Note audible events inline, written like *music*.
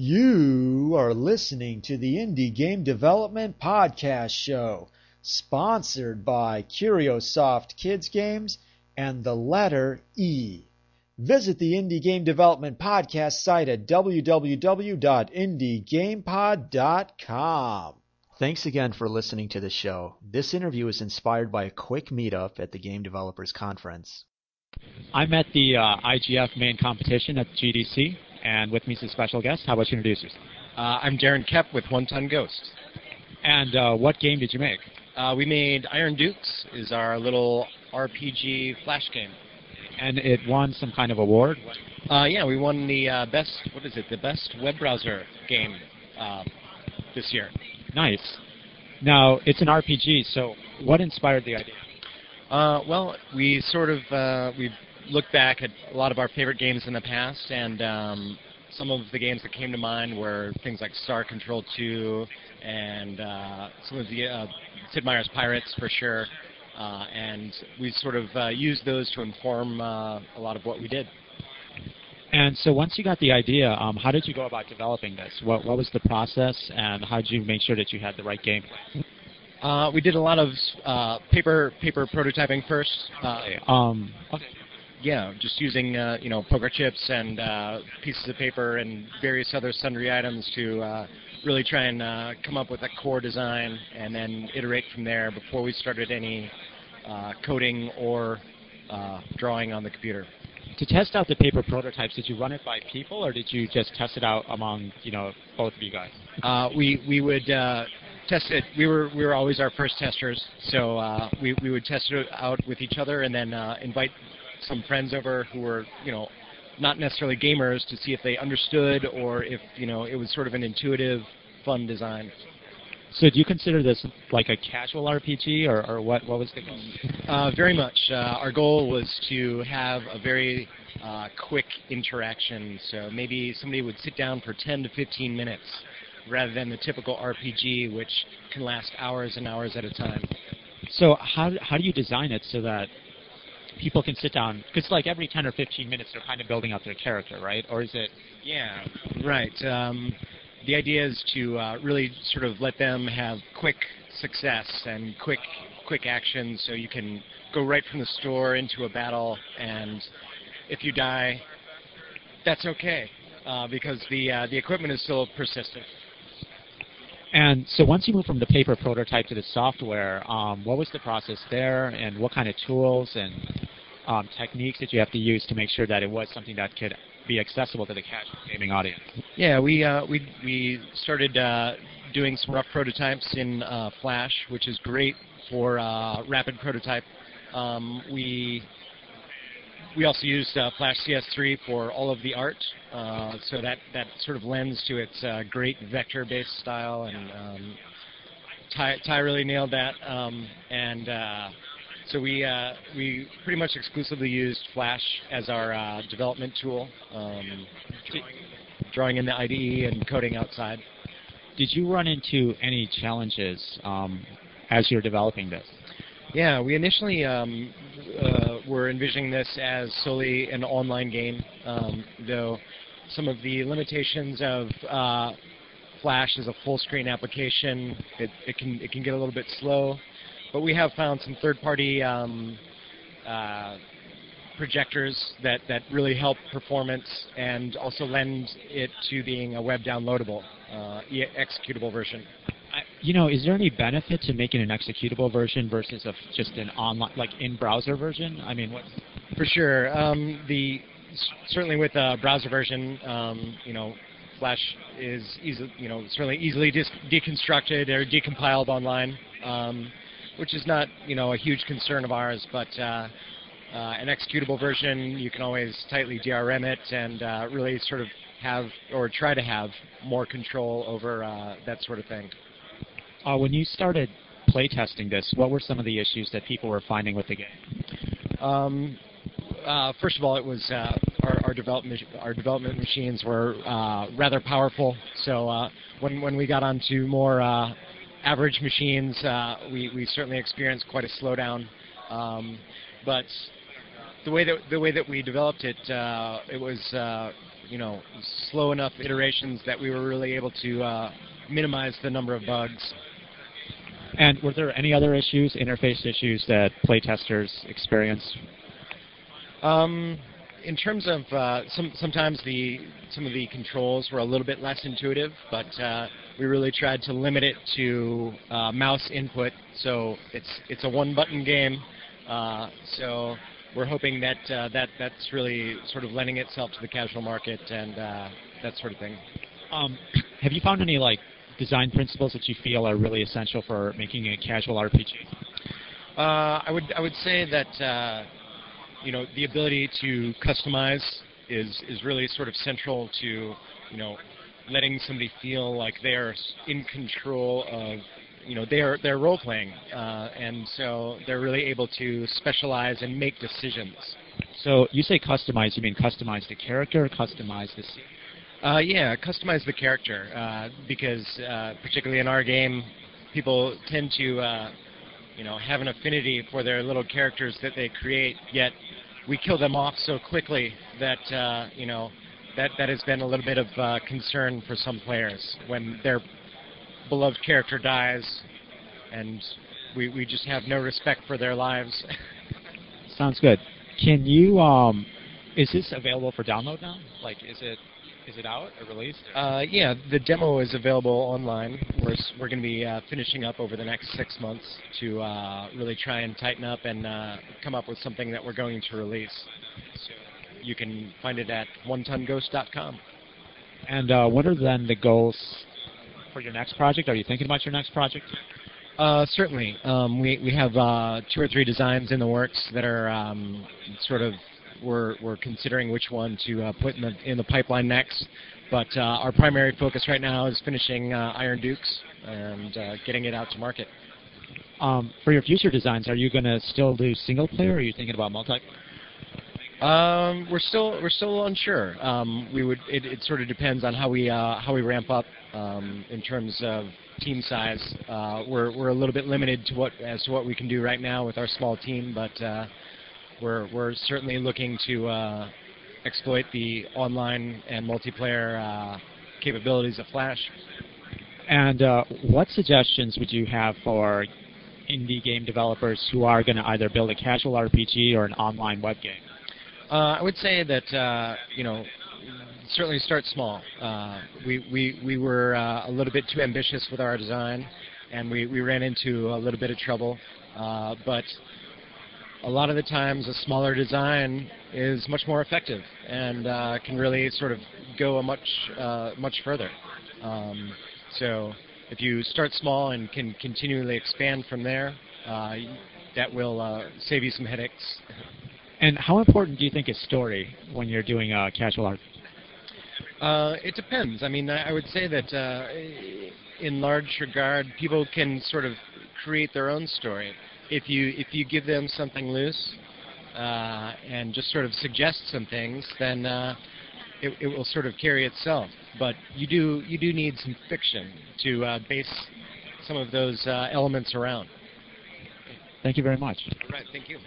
You are listening to the Indie Game Development Podcast Show, sponsored by Curiosoft Kids Games and the letter E. Visit the Indie Game Development Podcast site at www.indiegamepod.com. Thanks again for listening to the show. This interview is inspired by a quick meetup at the Game Developers Conference. I'm at the uh, IGF main competition at GDC, and with me is a special guest. How about you introduce yourself? Uh, I'm Darren Kep with One Ton Ghost. And uh, what game did you make? Uh, we made Iron Dukes, is our little RPG flash game. And it won some kind of award? Uh, yeah, we won the uh, best, what is it, the best web browser game uh, this year. Nice. Now, it's an RPG, so what inspired the idea? Uh, well, we sort of uh, we looked back at a lot of our favorite games in the past, and um, some of the games that came to mind were things like Star Control 2 and uh, some of the uh, Sid Meier's Pirates for sure. Uh, and we sort of uh, used those to inform uh, a lot of what we did. And so once you got the idea, um, how did you go about developing this? What, what was the process, and how did you make sure that you had the right game? Uh, we did a lot of uh, paper paper prototyping first. Uh, Um, okay. Yeah, just using uh, you know poker chips and uh, pieces of paper and various other sundry items to uh, really try and uh, come up with a core design and then iterate from there before we started any uh, coding or uh, drawing on the computer. To test out the paper prototypes, did you run it by people, or did you just test it out among you know both of you guys? Uh, we we would uh, test it. We were we were always our first testers, so uh, we we would test it out with each other and then uh, invite some friends over who were you know not necessarily gamers to see if they understood or if you know it was sort of an intuitive, fun design. So do you consider this like a casual RPG, or, or what? What was the goal? Uh, very much. Uh, our goal was to have a very uh, quick interaction. So maybe somebody would sit down for 10 to 15 minutes, rather than the typical RPG, which can last hours and hours at a time. So how how do you design it so that people can sit down? Because like every 10 or 15 minutes, they're kind of building out their character, right? Or is it? Yeah, right. Um, the idea is to uh, really sort of let them have quick success and quick quick action, so you can go right from the store into a battle, and if you die, that's okay uh, because the uh, the equipment is still persistent. And so once you move from the paper prototype to the software, um, what was the process there, and what kind of tools and um, techniques did you have to use to make sure that it was something that could be accessible to the casual gaming audience? Yeah, we uh, we we started uh, doing some rough prototypes in uh, Flash, which is great for uh, rapid prototype. Um, we we also used uh, Flash CS3 for all of the art, uh, so that that sort of lends to its great vector-based style, and um, Ty, Ty really nailed that. Um, and so we uh, we pretty much exclusively used Flash as our uh, development tool, um, drawing in the IDE and coding outside. Did you run into any challenges um, as you're developing this? Yeah, we initially um, uh, were envisioning this as solely an online game, um, though some of the limitations of uh, Flash as a full-screen application, it, it, can it can get a little bit slow. But we have found some third-party um, uh, projectors that, that really help performance and also lend it to being a web downloadable, uh, e- executable version. I, you know, is there any benefit to making an executable version versus a, just an online, like in-browser version? I mean, what? For sure. Um, the certainly with a browser version, um, you know, Flash is easily, you know, certainly easily dis- deconstructed or decompiled online, um, which is not, you know, a huge concern of ours. But uh, uh, an executable version, you can always tightly DRM it and uh, really sort of have or try to have more control over uh, that sort of thing. Uh, when you started playtesting this, what were some of the issues that people were finding with the game? Um, uh, first of all, it was uh, our, our development our development machines were uh, rather powerful. So uh, when when we got onto more uh, average machines, uh, we we certainly experienced quite a slowdown. Um, but the way that the way that we developed it, uh, it was uh, you know slow enough iterations that we were really able to uh, minimize the number of bugs. And were there any other issues, interface issues that playtesters experienced? Um, in terms of uh, some, sometimes the some of the controls were a little bit less intuitive, but uh, we really tried to limit it to uh, mouse input. So it's it's a one-button game. Uh, so we're hoping that uh, that that's really sort of lending itself to the casual market and uh, that sort of thing. Um, have you found any like design principles that you feel are really essential for making a casual RPG? Uh, I would I would say that uh, you know the ability to customize is is really sort of central to you know letting somebody feel like they're in control of you know they're they're role playing uh, and so they're really able to specialize and make decisions. So you say customize, you mean customize the character, customize the scene? Uh, yeah, customize the character uh, because uh, particularly in our game, people tend to uh, you know have an affinity for their little characters that they create. Yet we kill them off so quickly that uh, you know that that has been a little bit of uh, concern for some players when their beloved character dies, and we we just have no respect for their lives. *laughs* Sounds good. Can you um, is this available for download now? Like, is it is it out or released? Uh, yeah, the demo is available online. We're, we're going to be uh, finishing up over the next six months to uh, really try and tighten up and uh, come up with something that we're going to release. You can find it at onetonghost.com. And uh, what are then the goals for your next project? Are you thinking about your next project? Uh, certainly. Um, we, we have uh, two or three designs in the works that are um, sort of we're, we're considering which one to uh, put in the, in the pipeline next. But uh, our primary focus right now is finishing uh, Iron Dukes and uh, getting it out to market. Um, for your future designs, are you going to still do single player, or are you thinking about multiplayer? Um, we're still we're still unsure. Um, we would it, it, sort of depends on how we uh, how we ramp up um, in terms of team size. Uh, we're we're a little bit limited to what as to what we can do right now with our small team, but uh, we're we're certainly looking to uh, exploit the online and multiplayer uh, capabilities of Flash. And uh, what suggestions would you have for indie game developers who are going to either build a casual RPG or an online web game? Uh, I would say that uh, you know certainly start small. Uh, we we we were a little bit too ambitious with our design, and we we ran into a little bit of trouble. But a lot of the times a smaller design is much more effective and can really sort of go a much much further. Um, so if you start small and can continually expand from there, that will save you some headaches. *laughs* And how important do you think is story when you're doing a casual art? Uh, it depends. I mean, I would say that uh, in large regard, people can sort of create their own story if you if you give them something loose uh, and just sort of suggest some things, then uh, it, it, will sort of carry itself. But you do you do need some fiction to uh, base some of those uh, elements around. Thank you very much. All right, thank you.